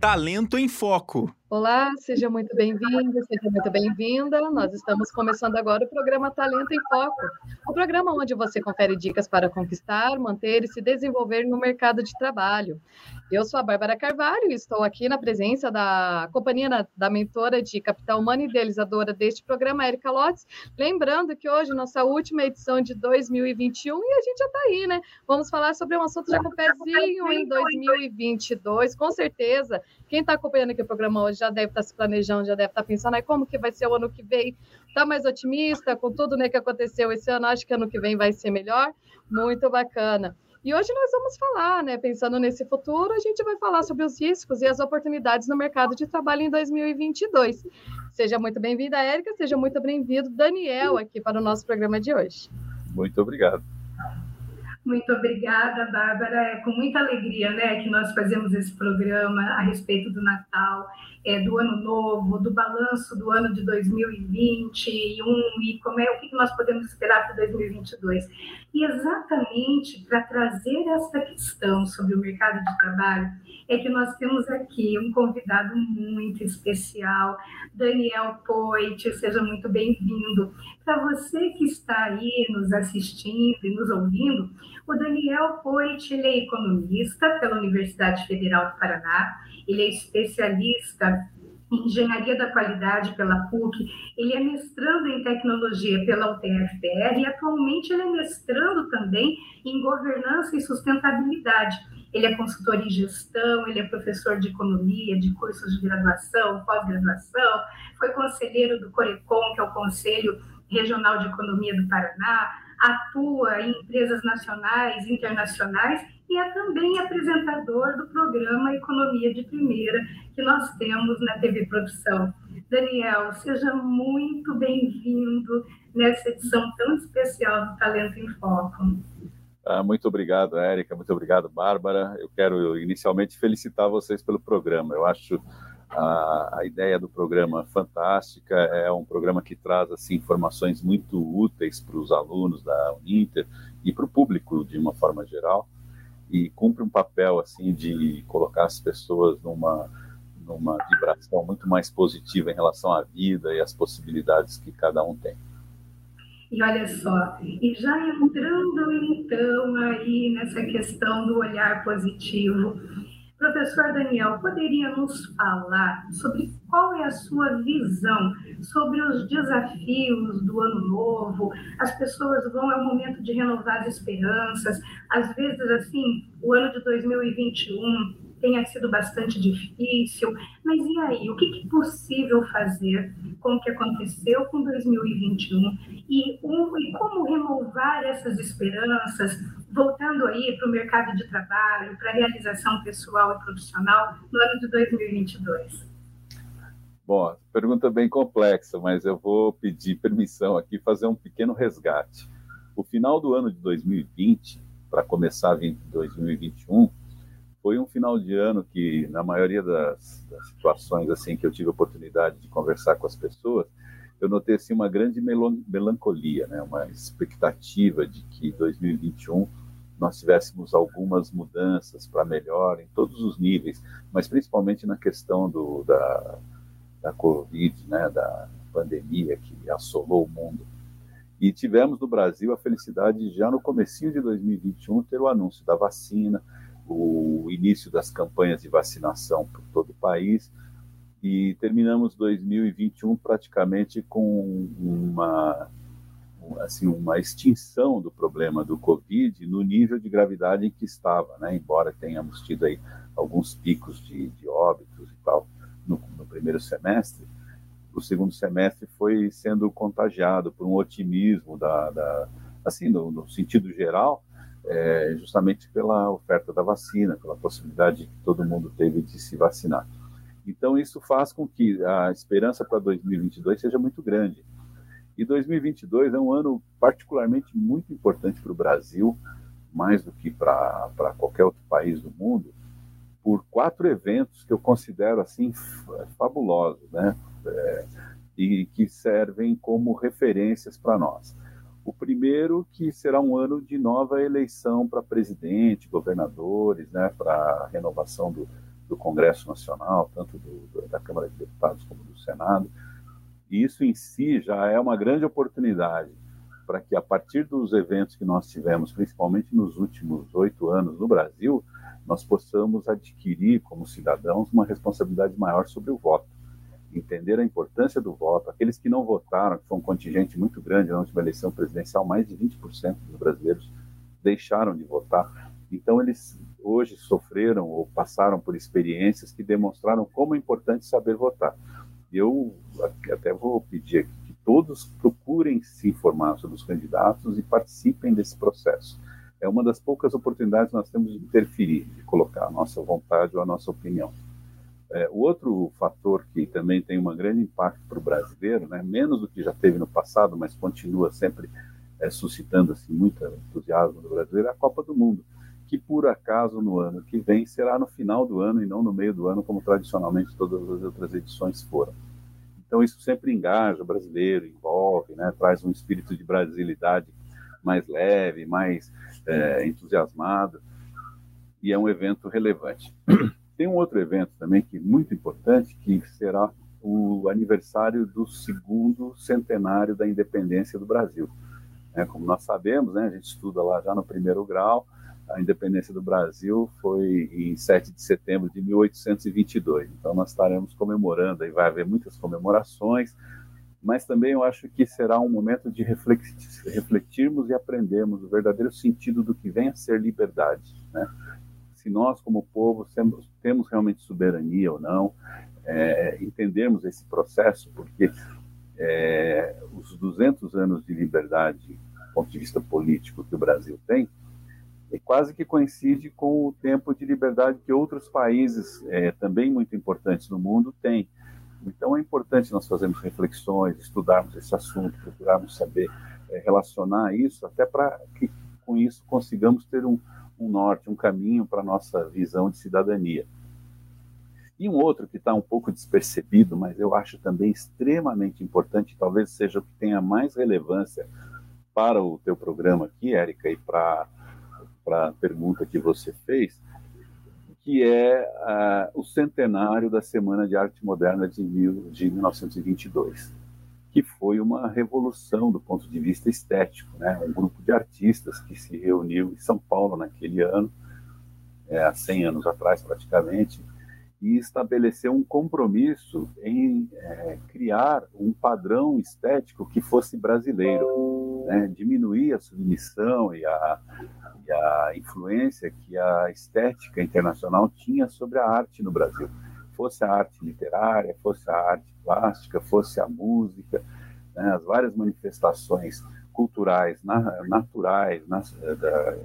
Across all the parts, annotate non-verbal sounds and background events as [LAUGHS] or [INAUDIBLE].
Talento em Foco. Olá, seja muito bem-vindo, seja muito bem-vinda. Nós estamos começando agora o programa Talento em Foco, o programa onde você confere dicas para conquistar, manter e se desenvolver no mercado de trabalho. Eu sou a Bárbara Carvalho e estou aqui na presença da companhia da mentora de capital humano e idealizadora deste programa, Erika Lotz. Lembrando que hoje, nossa última edição de 2021, e a gente já está aí, né? Vamos falar sobre um assunto já com pezinho em 2022, com certeza. Quem está acompanhando aqui o programa hoje já deve estar tá se planejando, já deve estar tá pensando aí como que vai ser o ano que vem. Está mais otimista com tudo né, que aconteceu esse ano? Acho que ano que vem vai ser melhor. Muito bacana. E hoje nós vamos falar, né? Pensando nesse futuro, a gente vai falar sobre os riscos e as oportunidades no mercado de trabalho em 2022. Seja muito bem-vinda, Érica, seja muito bem-vindo, Daniel, aqui para o nosso programa de hoje. Muito obrigado. Muito obrigada, Bárbara. É com muita alegria né, que nós fazemos esse programa a respeito do Natal, é, do Ano Novo, do balanço do ano de 2021 e como é o que nós podemos esperar para 2022. E exatamente para trazer essa questão sobre o mercado de trabalho, é que nós temos aqui um convidado muito especial, Daniel Poit, seja muito bem-vindo. Para você que está aí nos assistindo e nos ouvindo, o Daniel Poit ele é economista pela Universidade Federal do Paraná, ele é especialista em engenharia da qualidade pela PUC, ele é mestrando em tecnologia pela UTFPR e atualmente ele é mestrando também em governança e sustentabilidade. Ele é consultor em gestão, ele é professor de economia, de cursos de graduação, pós-graduação, foi conselheiro do Corecon, que é o Conselho Regional de Economia do Paraná, atua em empresas nacionais e internacionais e é também apresentador do programa Economia de Primeira, que nós temos na TV Produção. Daniel, seja muito bem-vindo nessa edição tão especial do Talento em Foco. Ah, muito obrigado, Érica. Muito obrigado, Bárbara. Eu quero inicialmente felicitar vocês pelo programa. Eu acho a, a, ideia do programa fantástica. É um programa que traz assim informações muito úteis para os alunos da Uninter e para o público de uma forma geral e cumpre um papel assim de colocar as pessoas numa numa vibração muito mais positiva em relação à vida e às possibilidades que cada um tem. E olha só, e já entrando então aí nessa questão do olhar positivo, professor Daniel, poderia nos falar sobre qual é a sua visão sobre os desafios do ano novo? As pessoas vão, é o momento de renovar as esperanças, às vezes assim, o ano de 2021 tenha sido bastante difícil, mas e aí? O que é possível fazer com o que aconteceu com 2021 e, um, e como renovar essas esperanças, voltando aí para o mercado de trabalho, para a realização pessoal e profissional no ano de 2022? Bom, pergunta bem complexa, mas eu vou pedir permissão aqui fazer um pequeno resgate. O final do ano de 2020, para começar 2021, foi um final de ano que, na maioria das, das, situações assim que eu tive oportunidade de conversar com as pessoas, eu notei assim uma grande melancolia, né? Uma expectativa de que 2021 nós tivéssemos algumas mudanças para melhor em todos os níveis, mas principalmente na questão do, da, da Covid, né? Da pandemia que assolou o mundo. E tivemos no Brasil a felicidade já no comecinho de 2021 ter o anúncio da vacina, o início das campanhas de vacinação por todo o país e terminamos 2021 praticamente com uma assim uma extinção do problema do Covid no nível de gravidade em que estava, né? Embora tenhamos tido aí alguns picos de, de óbitos e tal no, no primeiro semestre, o segundo semestre foi sendo contagiado por um otimismo da, da assim no, no sentido geral é, justamente pela oferta da vacina, pela possibilidade que todo mundo teve de se vacinar. Então, isso faz com que a esperança para 2022 seja muito grande. E 2022 é um ano particularmente muito importante para o Brasil, mais do que para qualquer outro país do mundo, por quatro eventos que eu considero assim fabulosos, né? É, e que servem como referências para nós. O primeiro que será um ano de nova eleição para presidente, governadores, né, para renovação do, do Congresso Nacional, tanto do, do, da Câmara de Deputados como do Senado. E isso em si já é uma grande oportunidade para que, a partir dos eventos que nós tivemos, principalmente nos últimos oito anos no Brasil, nós possamos adquirir, como cidadãos, uma responsabilidade maior sobre o voto. Entender a importância do voto. Aqueles que não votaram, que foi um contingente muito grande na última eleição presidencial, mais de 20% dos brasileiros deixaram de votar. Então, eles hoje sofreram ou passaram por experiências que demonstraram como é importante saber votar. Eu até vou pedir aqui que todos procurem se informar sobre os candidatos e participem desse processo. É uma das poucas oportunidades que nós temos de interferir, de colocar a nossa vontade ou a nossa opinião. É, o outro fator que também tem um grande impacto para o brasileiro, né, menos do que já teve no passado, mas continua sempre é, suscitando assim, muito entusiasmo do brasileiro, é a Copa do Mundo que por acaso no ano que vem será no final do ano e não no meio do ano, como tradicionalmente todas as outras edições foram. Então isso sempre engaja o brasileiro, envolve, né, traz um espírito de brasilidade mais leve, mais é, entusiasmado, e é um evento relevante. Tem um outro evento também que é muito importante, que será o aniversário do segundo centenário da independência do Brasil. É, como nós sabemos, né, a gente estuda lá já no primeiro grau, a independência do Brasil foi em 7 de setembro de 1822. Então nós estaremos comemorando, e vai haver muitas comemorações, mas também eu acho que será um momento de refletirmos e aprendermos o verdadeiro sentido do que vem a ser liberdade. Né? Se nós, como povo, temos, realmente soberania ou não, é, entendermos esse processo, porque é, os 200 anos de liberdade, do ponto de vista político, que o Brasil tem, e quase que coincide com o tempo de liberdade que outros países, é, também muito importantes no mundo, têm. Então é importante nós fazermos reflexões, estudarmos esse assunto, procurarmos saber é, relacionar isso, até para que com isso consigamos ter um, um norte, um caminho para a nossa visão de cidadania. E um outro que está um pouco despercebido, mas eu acho também extremamente importante, talvez seja o que tenha mais relevância para o teu programa aqui, Érica, e para a pergunta que você fez, que é uh, o centenário da Semana de Arte Moderna de, mil, de 1922, que foi uma revolução do ponto de vista estético, né? um grupo de artistas que se reuniu em São Paulo naquele ano, é, há 100 anos atrás praticamente, e estabeleceu um compromisso em é, criar um padrão estético que fosse brasileiro, né? diminuir a submissão e a, e a influência que a estética internacional tinha sobre a arte no Brasil. Fosse a arte literária, fosse a arte plástica, fosse a música, né, as várias manifestações culturais, na, naturais, nas, da,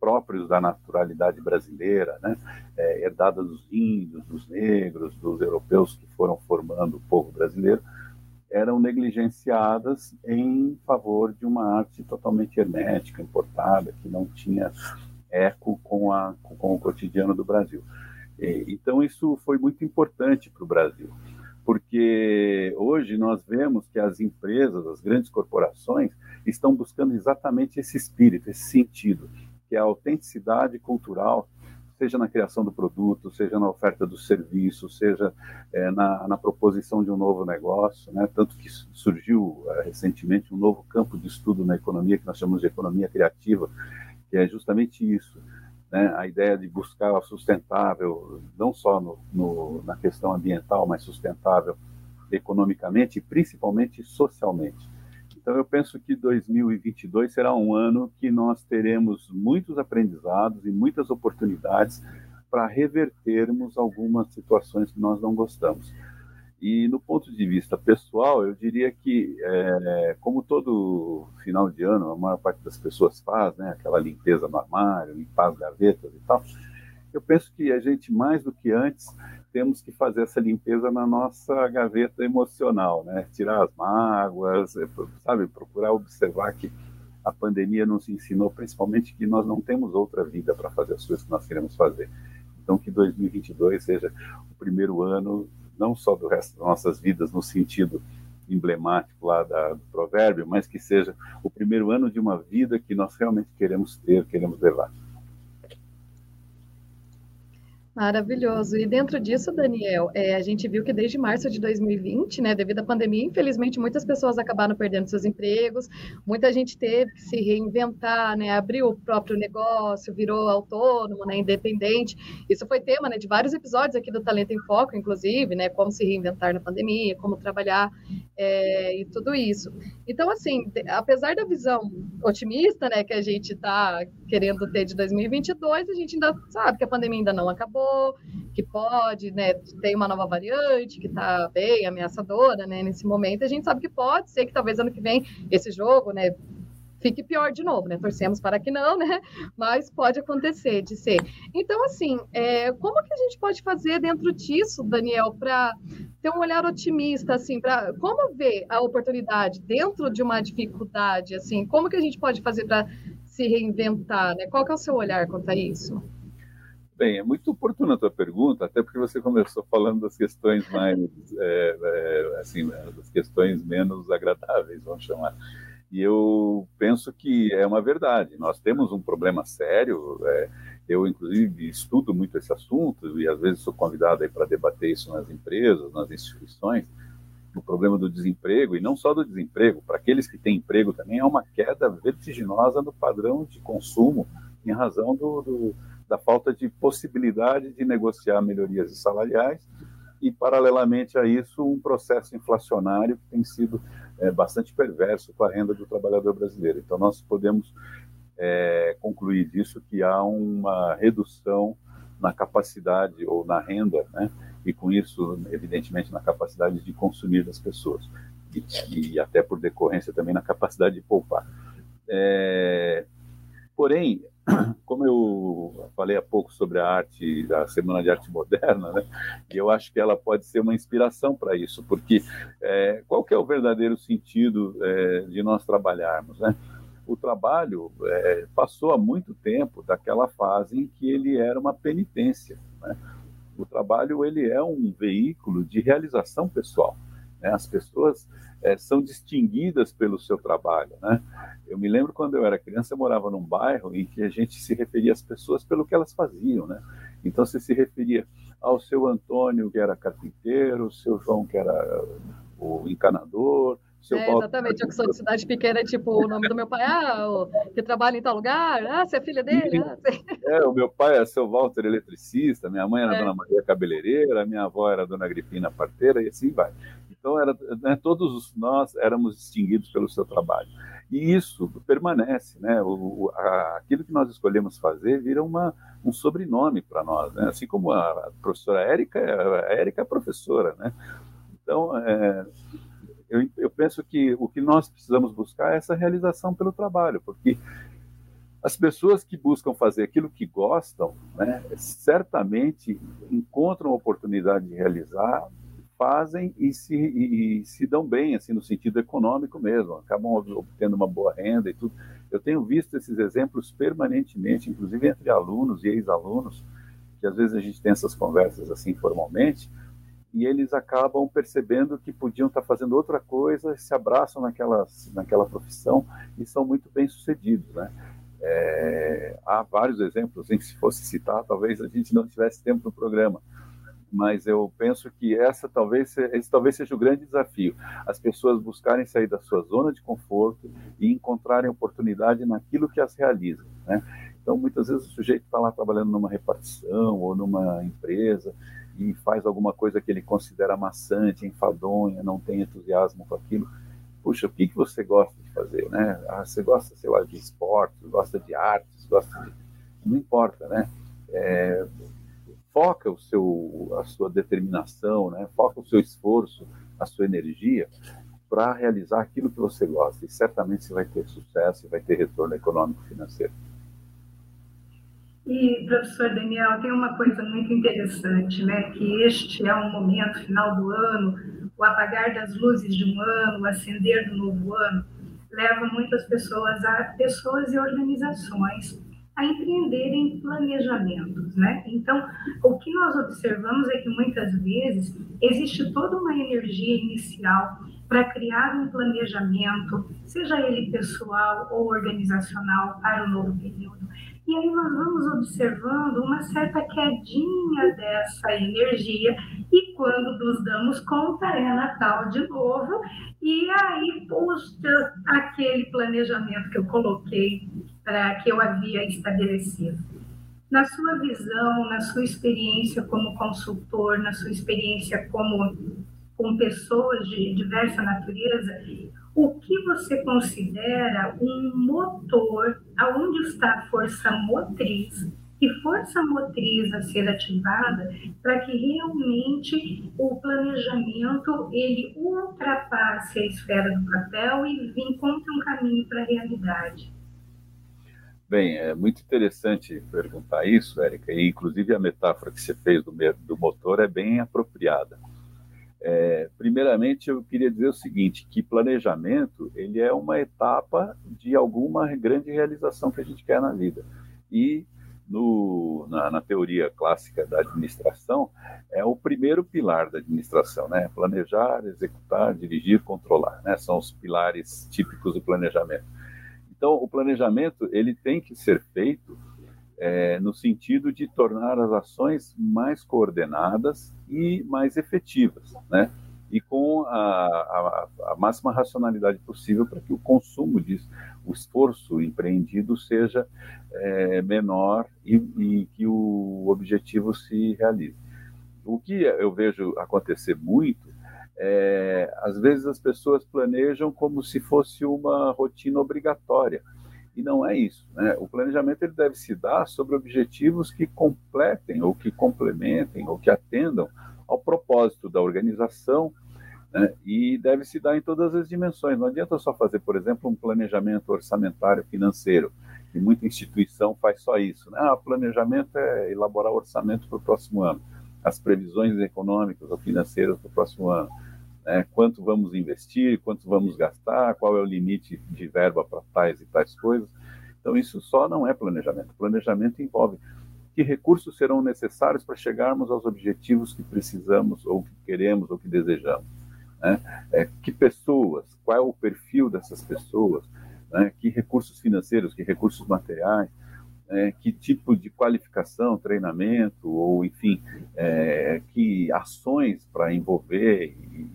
próprios da naturalidade brasileira, né, é, herdada dos índios, dos negros, dos europeus que foram formando o povo brasileiro, eram negligenciadas em favor de uma arte totalmente hermética, importada, que não tinha eco com, a, com o cotidiano do Brasil. E, então, isso foi muito importante para o Brasil, porque hoje nós vemos que as empresas, as grandes corporações, estão buscando exatamente esse espírito, esse sentido, que é a autenticidade cultural seja na criação do produto, seja na oferta do serviço, seja é, na, na, proposição de um novo negócio, né? tanto que surgiu é, recentemente um novo campo de estudo na economia que nós chamamos de economia criativa, que é justamente isso, né? a ideia de buscar o sustentável, não só no, no, na questão ambiental, mas sustentável economicamente e principalmente socialmente. Então, eu penso que 2022 será um ano que nós teremos muitos aprendizados e muitas oportunidades para revertermos algumas situações que nós não gostamos. E no ponto de vista pessoal, eu diria que, é, como todo final de ano, a maior parte das pessoas faz, né, aquela limpeza no armário, limpar as gavetas e tal, eu penso que a gente, mais do que antes, temos que fazer essa limpeza na nossa gaveta emocional, né? Tirar as mágoas, é, sabe? Procurar observar que a pandemia nos ensinou, principalmente, que nós não temos outra vida para fazer as coisas que nós queremos fazer. Então, que 2022 seja o primeiro ano, não só do resto das nossas vidas, no sentido emblemático lá da, do provérbio, mas que seja o primeiro ano de uma vida que nós realmente queremos ter, queremos levar. Maravilhoso. E dentro disso, Daniel, é, a gente viu que desde março de 2020, né, devido à pandemia, infelizmente muitas pessoas acabaram perdendo seus empregos, muita gente teve que se reinventar, né, abriu o próprio negócio, virou autônomo, né, independente. Isso foi tema, né, de vários episódios aqui do Talento em Foco, inclusive, né, como se reinventar na pandemia, como trabalhar é, e tudo isso. Então, assim, apesar da visão otimista, né, que a gente está querendo ter de 2022, a gente ainda sabe que a pandemia ainda não acabou que pode, né, tem uma nova variante que está bem ameaçadora, né, nesse momento, a gente sabe que pode ser que talvez ano que vem esse jogo, né, fique pior de novo, né? Torcemos para que não, né? Mas pode acontecer de ser. Então, assim, é, como que a gente pode fazer dentro disso, Daniel, para ter um olhar otimista, assim, para como ver a oportunidade dentro de uma dificuldade, assim, como que a gente pode fazer para se reinventar, né? Qual que é o seu olhar quanto a isso? Bem, é muito oportuna a tua pergunta, até porque você começou falando das questões mais, é, é, assim, das questões menos agradáveis, vamos chamar. E eu penso que é uma verdade. Nós temos um problema sério. É, eu, inclusive, estudo muito esse assunto e às vezes sou convidado para debater isso nas empresas, nas instituições. O problema do desemprego, e não só do desemprego, para aqueles que têm emprego também, é uma queda vertiginosa no padrão de consumo em razão do, do da falta de possibilidade de negociar melhorias salariais e, paralelamente a isso, um processo inflacionário que tem sido é, bastante perverso com a renda do trabalhador brasileiro. Então, nós podemos é, concluir disso que há uma redução na capacidade ou na renda, né? e com isso, evidentemente, na capacidade de consumir das pessoas, e, e até por decorrência também na capacidade de poupar. É, porém, [CLEARS THROAT] como eu falei há pouco sobre a arte, a Semana de Arte Moderna, né, e eu acho que ela pode ser uma inspiração para isso, porque é, qual que é o verdadeiro sentido é, de nós trabalharmos? Né? O trabalho é, passou há muito tempo daquela fase em que ele era uma penitência. Né? O trabalho ele é um veículo de realização pessoal. Né? As pessoas é, são distinguidas pelo seu trabalho. Né? Eu me lembro quando eu era criança, eu morava num bairro em que a gente se referia às pessoas pelo que elas faziam. Né? Então, você se referia ao seu Antônio, que era carpinteiro, o seu João, que era o encanador, seu é, exatamente, eu que sou de cidade pequena, tipo, o nome do meu pai, ah, o, que trabalha em tal lugar, ah, você é filha dele? Ah, [LAUGHS] é, o meu pai é seu Walter eletricista, minha mãe era é. Dona Maria cabeleireira, minha avó era Dona Agripina parteira, e assim vai. Então, era, né, todos nós éramos distinguidos pelo seu trabalho. E isso permanece, né? O, a, aquilo que nós escolhemos fazer vira uma, um sobrenome para nós, né? Assim como a professora Érica, a Érica é professora, né? Então, é, eu, eu penso que o que nós precisamos buscar é essa realização pelo trabalho, porque as pessoas que buscam fazer aquilo que gostam, né, certamente encontram a oportunidade de realizar fazem e se, e, e se dão bem, assim, no sentido econômico mesmo, acabam obtendo uma boa renda e tudo. Eu tenho visto esses exemplos permanentemente, inclusive entre alunos e ex-alunos, que às vezes a gente tem essas conversas assim formalmente, e eles acabam percebendo que podiam estar fazendo outra coisa, se abraçam naquela, naquela profissão e são muito bem sucedidos, né? É, há vários exemplos, em que se fosse citar, talvez a gente não tivesse tempo no programa, mas eu penso que essa talvez esse talvez seja o grande desafio. As pessoas buscarem sair da sua zona de conforto e encontrarem oportunidade naquilo que as realiza né? então muitas vezes o sujeito está lá trabalhando numa repartição ou numa empresa e faz alguma coisa que ele considera maçante enfadonha não tem entusiasmo com aquilo. Puxa o que que você gosta de fazer né? Ah, você gosta sei lá de esportes gosta de artes gosta de não importa né? É, foca o seu, a sua determinação, né? foca o seu esforço, a sua energia para realizar aquilo que você gosta. E certamente você vai ter sucesso e vai ter retorno econômico financeiro. E, professor Daniel, tem uma coisa muito interessante, né? Que este é um momento, final do ano, o apagar das luzes de um ano, o acender do novo ano, leva muitas pessoas a pessoas e organizações a empreenderem planejamentos, né? Então, o que nós observamos é que muitas vezes existe toda uma energia inicial para criar um planejamento, seja ele pessoal ou organizacional, para o novo período. E aí nós vamos observando uma certa quedinha dessa energia e quando nos damos conta é Natal de novo e aí puxa aquele planejamento que eu coloquei para que eu havia estabelecido. Na sua visão, na sua experiência como consultor, na sua experiência como com pessoas de diversa natureza, o que você considera um motor, aonde está a força motriz, e força motriz a ser ativada para que realmente o planejamento ele ultrapasse a esfera do papel e encontre um caminho para a realidade. Bem, é muito interessante perguntar isso, Érica, e inclusive a metáfora que você fez do, do motor é bem apropriada. É, primeiramente, eu queria dizer o seguinte, que planejamento ele é uma etapa de alguma grande realização que a gente quer na vida. E no, na, na, teoria clássica da administração, é o primeiro pilar da administração, né? Planejar, executar, dirigir, controlar, né? São os pilares típicos do planejamento. Então, o planejamento ele tem que ser feito é, no sentido de tornar as ações mais coordenadas e mais efetivas, né? E com a, a, a máxima racionalidade possível para que o consumo disso, o esforço empreendido seja é, menor e, e que o objetivo se realize. O que eu vejo acontecer muito é, às vezes as pessoas planejam como se fosse uma rotina obrigatória. E não é isso. Né? O planejamento ele deve se dar sobre objetivos que completem, ou que complementem, ou que atendam ao propósito da organização, né? e deve se dar em todas as dimensões. Não adianta só fazer, por exemplo, um planejamento orçamentário financeiro, e muita instituição faz só isso. Né? Ah, planejamento é elaborar orçamento para o próximo ano, as previsões econômicas ou financeiras para o próximo ano né? quanto vamos investir, quanto vamos gastar, qual é o limite de verba para tais e tais coisas. Então, isso só não é planejamento. Planejamento envolve que recursos serão necessários para chegarmos aos objetivos que precisamos, ou que queremos, ou que desejamos. Né? É, que pessoas, qual é o perfil dessas pessoas, né? que recursos financeiros, que recursos materiais, é, que tipo de qualificação, treinamento, ou enfim, é, que ações para envolver e,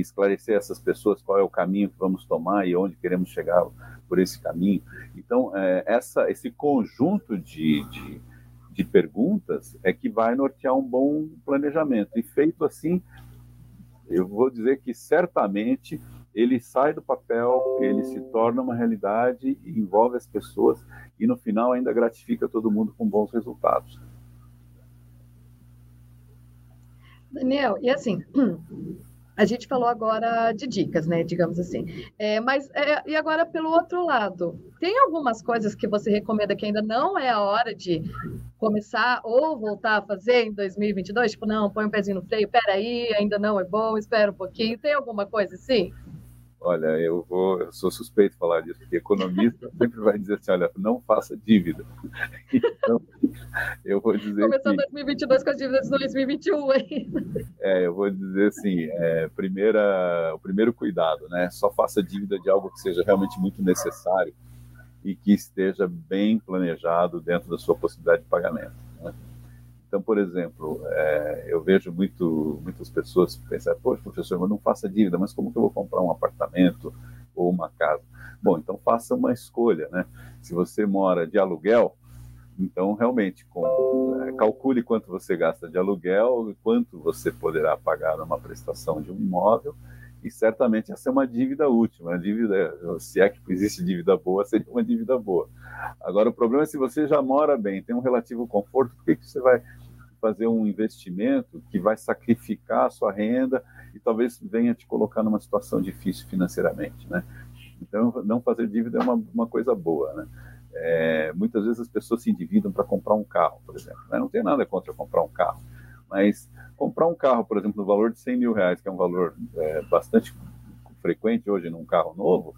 esclarecer essas pessoas qual é o caminho que vamos tomar e onde queremos chegar por esse caminho. Então, é, essa, esse conjunto de, de, de perguntas é que vai nortear um bom planejamento. E feito assim, eu vou dizer que certamente ele sai do papel, ele se torna uma realidade, envolve as pessoas e no final ainda gratifica todo mundo com bons resultados. Daniel, e assim, [CLEARS THROAT] A gente falou agora de dicas, né? Digamos assim. É, mas é, e agora pelo outro lado, tem algumas coisas que você recomenda que ainda não é a hora de começar ou voltar a fazer em 2022? Tipo, não, põe um pezinho no freio, peraí, ainda não é bom, espera um pouquinho. Tem alguma coisa assim? Olha, eu vou, eu sou suspeito de falar disso, porque economista [LAUGHS] sempre vai dizer assim, olha, não faça dívida. [LAUGHS] Então, eu vou dizer Começou que, 2022 com as dívidas de 2021 ainda. É, eu vou dizer assim, é, primeira, o primeiro cuidado, né? Só faça dívida de algo que seja realmente muito necessário e que esteja bem planejado dentro da sua possibilidade de pagamento. Então, por exemplo, é, eu vejo muito, muitas pessoas pensar, poxa, professor, mas não faça dívida, mas como que eu vou comprar um apartamento ou uma casa? Bom, então faça uma escolha, né? Se você mora de aluguel, então realmente com, é, calcule quanto você gasta de aluguel e quanto você poderá pagar numa prestação de um imóvel e certamente essa é uma dívida útil, uma dívida, se é que existe dívida boa, seria uma dívida boa. Agora, o problema é se você já mora bem, tem um relativo conforto, por que, que você vai fazer um investimento que vai sacrificar a sua renda e talvez venha te colocar numa situação difícil financeiramente, né? Então, não fazer dívida é uma, uma coisa boa, né? É, muitas vezes as pessoas se endividam para comprar um carro, por exemplo. Né? Não tem nada contra comprar um carro, mas comprar um carro, por exemplo, no valor de 100 mil reais, que é um valor é, bastante frequente hoje num carro novo,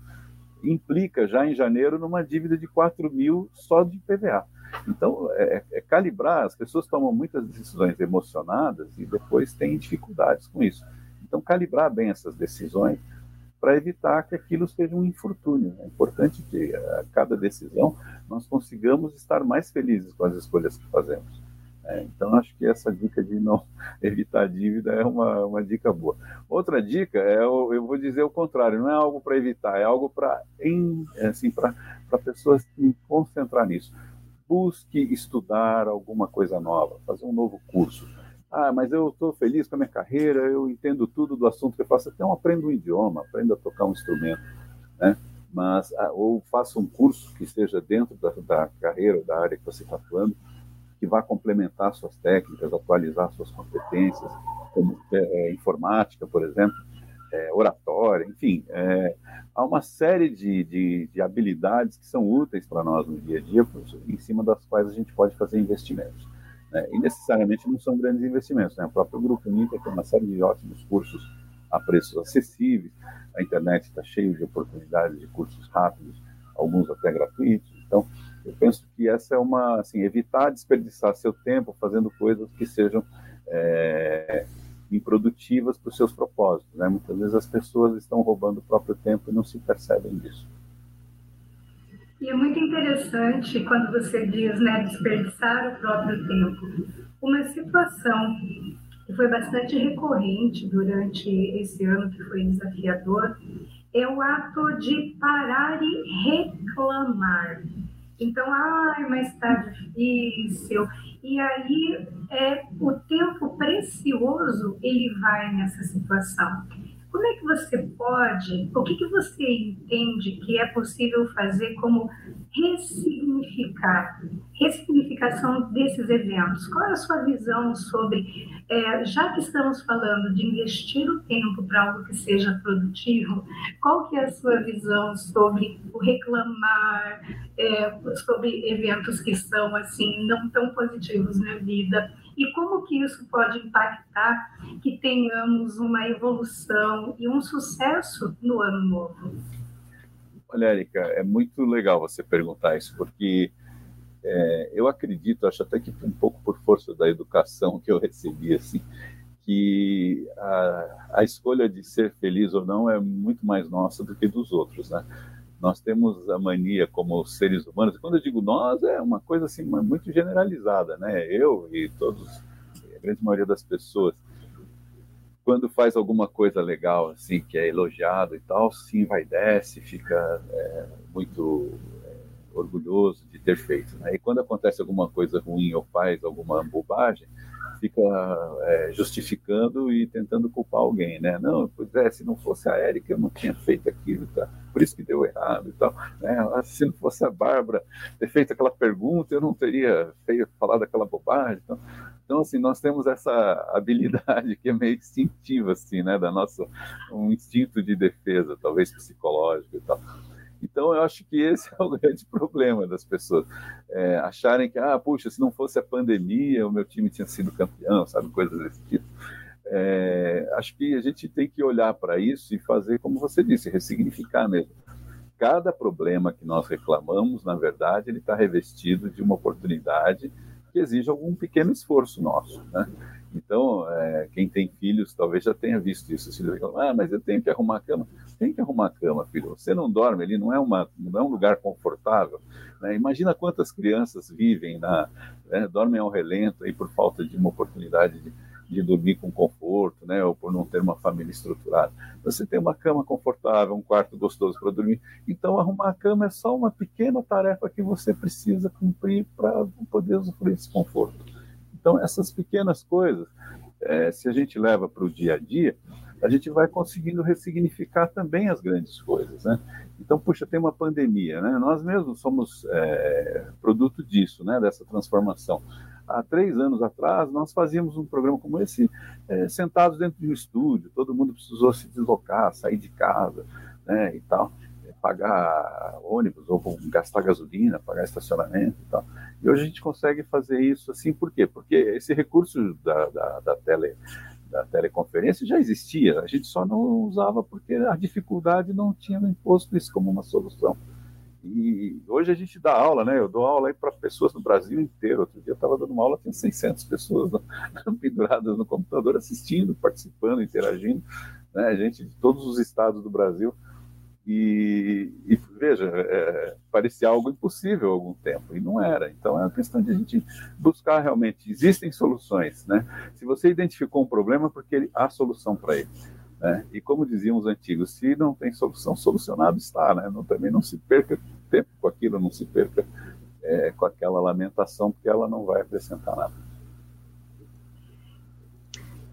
implica já em janeiro numa dívida de 4 mil só de PVA. Então, é, é, calibrar, as pessoas tomam muitas decisões emocionadas e depois têm dificuldades com isso. Então, calibrar bem essas decisões para evitar que aquilo seja um infortúnio. É importante que a cada decisão nós consigamos estar mais felizes com as escolhas que fazemos. É, então, acho que essa dica de não [LAUGHS] evitar dívida é uma, uma dica boa. Outra dica é, eu vou dizer o contrário, não é algo para evitar, é algo para assim, para pessoas se concentrar nisso. Busque estudar alguma coisa nova, fazer um novo curso. Ah, mas eu estou feliz com a minha carreira, eu entendo tudo do assunto que eu faço. Então, aprenda um idioma, aprenda a tocar um instrumento, né? Mas, ah, ou faça um curso que esteja dentro da, da carreira, da área que você está atuando, que vá complementar suas técnicas, atualizar suas competências, como é, é, informática, por exemplo, é, oratória, enfim, é, há uma série de, de, de, habilidades que são úteis para nós no dia a dia, em cima das quais a gente pode fazer investimentos. Né? E necessariamente não são grandes investimentos. Né? O próprio Grupo Unica tem uma série de ótimos cursos a preços acessíveis, a internet está cheia de oportunidades de cursos rápidos, alguns até gratuitos. Então, eu penso que essa é uma, assim, evitar desperdiçar seu tempo fazendo coisas que sejam é, improdutivas para os seus propósitos. Né? Muitas vezes as pessoas estão roubando o próprio tempo e não se percebem disso. E é muito interessante quando você diz, né, desperdiçar o próprio tempo. Uma situação que foi bastante recorrente durante esse ano que foi desafiador é o ato de parar e reclamar. Então, ai, mas está difícil. E aí, é, o tempo precioso, ele vai nessa situação. Como é que você pode, o que, que você entende que é possível fazer como ressignificar, ressignificação desses eventos? Qual é a sua visão sobre, é, já que estamos falando de investir o tempo para algo que seja produtivo, qual que é a sua visão sobre o reclamar, é, sobre eventos que são assim não tão positivos na vida? E como que isso pode impactar que tenhamos uma evolução e um sucesso no ano novo? Olha, Érica, é muito legal você perguntar isso, porque é, eu acredito, acho até que um pouco por força da educação que eu recebi, assim, que a, a escolha de ser feliz ou não é muito mais nossa do que dos outros, né? Nós temos a mania como seres humanos, quando eu digo nós, é uma coisa assim muito generalizada, né? Eu e todos, a grande maioria das pessoas, quando faz alguma coisa legal, assim, que é elogiado e tal, vai desce, fica é, muito é, orgulhoso de ter feito. Né? E quando acontece alguma coisa ruim ou faz alguma bobagem, fica é, justificando e tentando culpar alguém, né? Não, pois é, se não fosse a Érica, eu não tinha feito aquilo, tá? por isso que deu errado e tal. Né? Se não fosse a Bárbara ter feito aquela pergunta, eu não teria feito, falado aquela bobagem. Então, então, assim, nós temos essa [LAUGHS] habilidade que é meio instintiva, assim, né? Da nossa, um instinto de defesa, talvez psicológico e tal. Então, eu acho que esse é o [LAUGHS] grande problema das pessoas. É, acharem que, ah, puxa, se não fosse a pandemia, o meu time tinha sido campeão, sabe? Coisas desse tipo. É, acho que a gente tem que olhar para isso e fazer, como você disse, ressignificar mesmo. Cada problema que nós reclamamos, na verdade, ele está revestido de uma oportunidade que exige algum pequeno esforço nosso, né? Então, é, quem tem filhos talvez já tenha visto isso. Os filhos reclamam, ah, mas eu tenho que arrumar a cama. Tem que arrumar a cama, filho. Você não dorme ali, não é, uma, não é um lugar confortável. Né? Imagina quantas crianças vivem, na, né, dormem ao relento aí por falta de uma oportunidade de, de dormir com conforto, né, ou por não ter uma família estruturada. Você tem uma cama confortável, um quarto gostoso para dormir. Então, arrumar a cama é só uma pequena tarefa que você precisa cumprir para poder usufruir desse conforto. Então, essas pequenas coisas, é, se a gente leva para o dia a dia, a gente vai conseguindo ressignificar também as grandes coisas, né? Então, puxa, tem uma pandemia, né? Nós mesmos somos é, produto disso, né? Dessa transformação. Há três anos atrás, nós fazíamos um programa como esse, é, sentados dentro de um estúdio, todo mundo precisou se deslocar, sair de casa, né? E tal pagar ônibus ou gastar gasolina, pagar estacionamento e tal. E hoje a gente consegue fazer isso assim, por quê? Porque esse recurso da, da, da, tele, da teleconferência já existia, a gente só não usava porque a dificuldade não tinha imposto isso como uma solução. E hoje a gente dá aula, né? Eu dou aula para pessoas no Brasil inteiro. Outro dia eu estava dando uma aula, tinha 600 pessoas [LAUGHS] penduradas no computador assistindo, participando, interagindo, né? Gente de todos os estados do Brasil. E, e veja, é, parecia algo impossível há algum tempo, e não era. Então é uma questão de a gente buscar realmente. Existem soluções. Né? Se você identificou um problema, é porque ele, há solução para ele. Né? E como diziam os antigos, se não tem solução, solucionado está. Né? Não, também não se perca tempo com aquilo, não se perca é, com aquela lamentação, porque ela não vai acrescentar nada.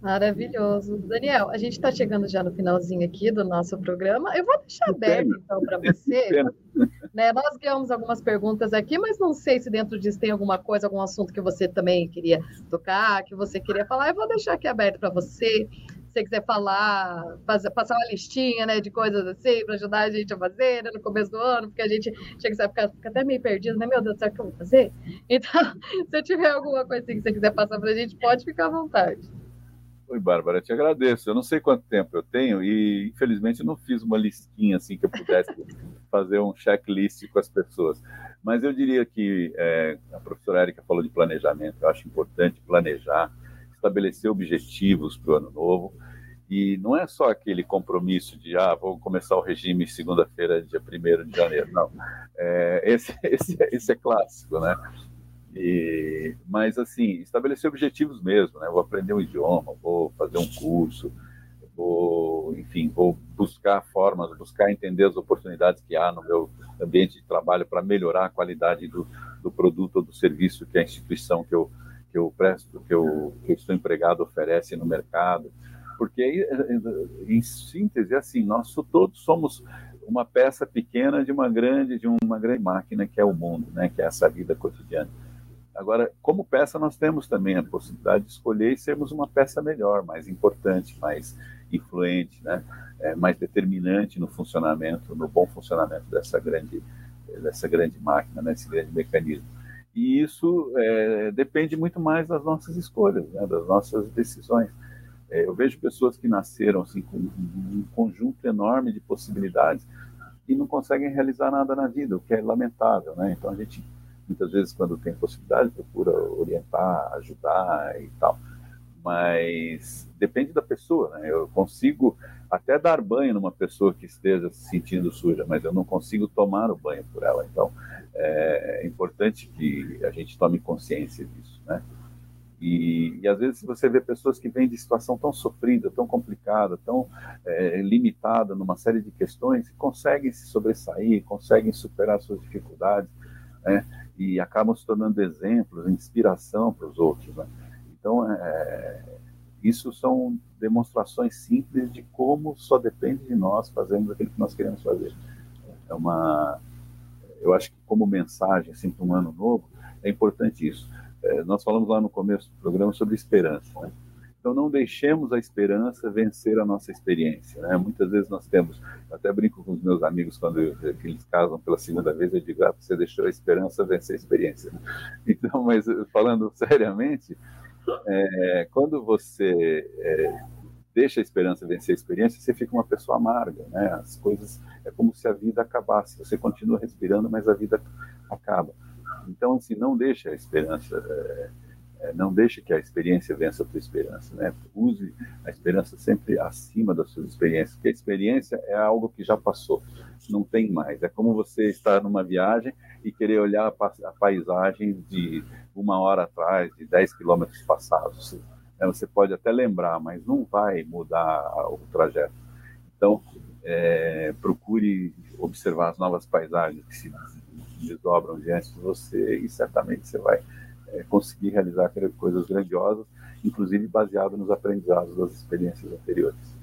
Maravilhoso. Daniel, a gente está chegando já no finalzinho aqui do nosso programa. Eu vou deixar aberto, então, para [LAUGHS] você. Né? Nós ganhamos algumas perguntas aqui, mas não sei se dentro disso tem alguma coisa, algum assunto que você também queria tocar, que você queria falar. Eu vou deixar aqui aberto para você. Se você quiser falar, fazer, passar uma listinha né, de coisas assim, para ajudar a gente a fazer né, no começo do ano, porque a gente chega a ficar, fica até meio perdido, né? Meu Deus, será que eu vou fazer? Então, [LAUGHS] se tiver alguma coisa assim que você quiser passar para a gente, pode ficar à vontade. Oi, Bárbara, te agradeço. Eu não sei quanto tempo eu tenho e, infelizmente, não fiz uma listinha assim que eu pudesse [LAUGHS] fazer um checklist com as pessoas. Mas eu diria que é, a professora Érica falou de planejamento. Eu acho importante planejar, estabelecer objetivos para o ano novo. E não é só aquele compromisso de, ah, vou começar o regime segunda-feira, dia 1 de janeiro. Não. É, esse, [LAUGHS] esse, esse é clássico, né? E, mas, assim, estabelecer objetivos mesmo, né? Vou aprender um idioma, vou fazer um curso, vou, enfim, vou buscar formas, buscar entender as oportunidades que há no meu ambiente de trabalho para melhorar a qualidade do, do produto ou do serviço que a instituição que eu, que eu presto, que eu, que eu estou empregado oferece no mercado. Porque, em síntese, assim, nós todos somos uma peça pequena de uma grande, de uma grande máquina que é o mundo, né? Que é essa vida cotidiana. Agora, como peça, nós temos também a possibilidade de escolher e sermos uma peça melhor, mais importante, mais influente, né? É, mais determinante no funcionamento, no bom funcionamento dessa grande, dessa grande máquina, né? esse grande mecanismo. E isso é, depende muito mais das nossas escolhas, né? das nossas decisões. É, eu vejo pessoas que nasceram assim, com um conjunto enorme de possibilidades e não conseguem realizar nada na vida, o que é lamentável. Né? Então a gente muitas vezes quando tem possibilidade procura orientar, ajudar e tal. Mas depende da pessoa, né? Eu consigo até dar banho numa pessoa que esteja se sentindo suja, mas eu não consigo tomar o banho por ela. Então é importante que a gente tome consciência disso, né? E, e, às vezes você vê pessoas que vêm de situação tão sofrida, tão complicada, tão é, limitada numa série de questões, conseguem se sobressair, conseguem superar suas dificuldades, né? e acabam se tornando exemplos, inspiração para os outros. Né? Então, é, isso são demonstrações simples de como só depende de nós fazermos aquilo que nós queremos fazer. É uma, eu acho que como mensagem assim para um ano novo é importante isso. É, nós falamos lá no começo do programa sobre esperança. Né? Então, não deixemos a esperança vencer a nossa experiência. Né? Muitas vezes nós temos, até brinco com os meus amigos quando eu, eles casam pela segunda vez, eu digo, ah, você deixou a esperança vencer a experiência. [LAUGHS] Então, mas falando seriamente, é, quando você é, deixa a esperança vencer a experiência, você fica uma pessoa amarga, né? As coisas é como se a vida acabasse. Você continua respirando, mas a vida acaba. Então, assim, não deixa a esperança é, é, não deixe que a experiência vença a tua esperança, né? Use a esperança sempre acima das suas experiências, porque a experiência é algo que já passou, não tem mais. É como você estar numa viagem e querer olhar a paisagem de uma hora atrás, de 10 quilômetros passados. Né? Você pode até lembrar, mas não vai mudar o trajeto. Então, é, procure observar as novas paisagens que se desdobram diante de você e certamente você vai é, conseguir realizar coisas grandiosas, inclusive baseado nos aprendizados das experiências anteriores.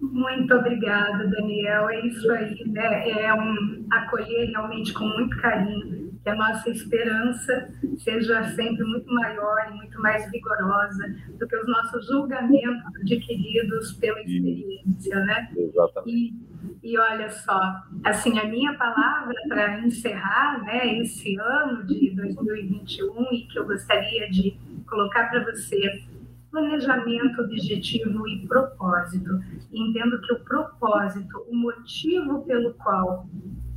Muito obrigada, Daniel. É isso aí, né? É um acolher realmente com muito carinho, que a nossa esperança seja sempre muito maior e muito mais vigorosa do que os nossos julgamentos adquiridos pela experiência, né? Exatamente. E, e olha só, assim, a minha palavra para encerrar né, esse ano de 2021 e que eu gostaria de colocar para você planejamento, objetivo e propósito. Entendo que o propósito, o motivo pelo qual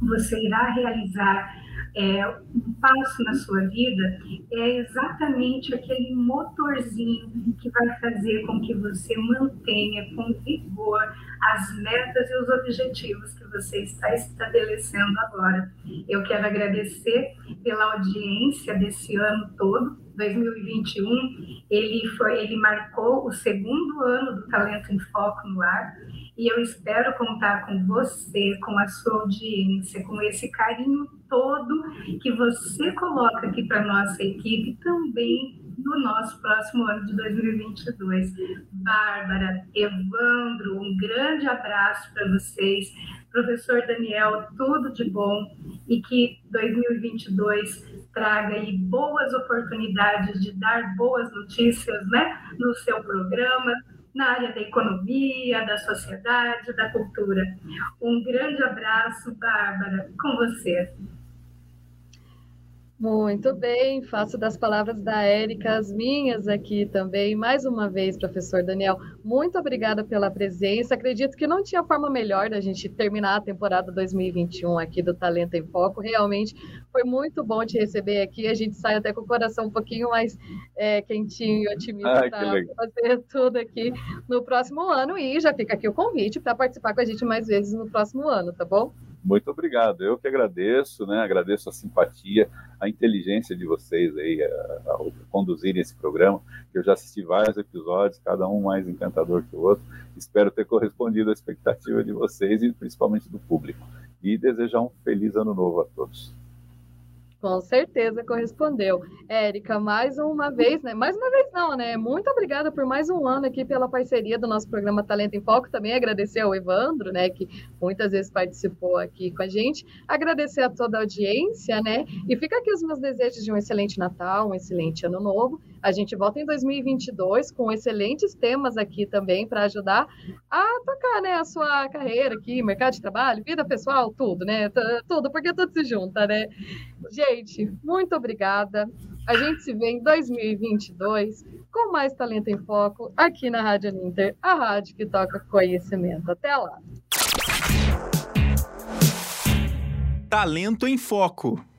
você irá realizar é, um passo na sua vida é exatamente aquele motorzinho que vai fazer com que você mantenha com vigor as metas e os objetivos que você está estabelecendo agora. Eu quero agradecer pela audiência desse ano todo, 2021, ele foi, ele marcou o segundo ano do Talento em Foco no ar e eu espero contar com você, com a sua audiência, com esse carinho todo que você coloca aqui para nossa equipe também no nosso próximo ano de 2022. Bárbara, Evandro, um grande abraço para vocês. Professor Daniel, tudo de bom e que 2022 traga aí boas oportunidades de dar boas notícias, né, no seu programa na área da economia, da sociedade, da cultura. Um grande abraço, Bárbara, com você. Muito bem, faço das palavras da Érica as minhas aqui também. Mais uma vez, professor Daniel, muito obrigada pela presença. Acredito que não tinha forma melhor da gente terminar a temporada 2021 aqui do Talento em Foco. Realmente foi muito bom te receber aqui. A gente sai até com o coração um pouquinho mais é, quentinho, otimista para fazer tudo aqui no próximo ano. E já fica aqui o convite para participar com a gente mais vezes no próximo ano, tá bom? Muito obrigado. Eu que agradeço, né? Agradeço a simpatia, a inteligência de vocês aí a, a conduzirem esse programa. Eu já assisti vários episódios, cada um mais encantador que o outro. Espero ter correspondido à expectativa de vocês e principalmente do público. E desejar um feliz ano novo a todos. Com certeza correspondeu. Érica, mais uma vez, né? Mais uma vez não, né? Muito obrigada por mais um ano aqui pela parceria do nosso programa Talento em Foco. Também agradecer ao Evandro, né? Que muitas vezes participou aqui com a gente. Agradecer a toda a audiência, né? E fica aqui os meus desejos de um excelente Natal, um excelente Ano Novo. A gente volta em 2022 com excelentes temas aqui também para ajudar a tocar, né? A sua carreira aqui, mercado de trabalho, vida pessoal, tudo, né? Tudo, porque tudo se junta, né? Gente, muito obrigada. A gente se vê em 2022 com mais Talento em Foco aqui na Rádio Ninter, a rádio que toca conhecimento. Até lá. Talento em Foco.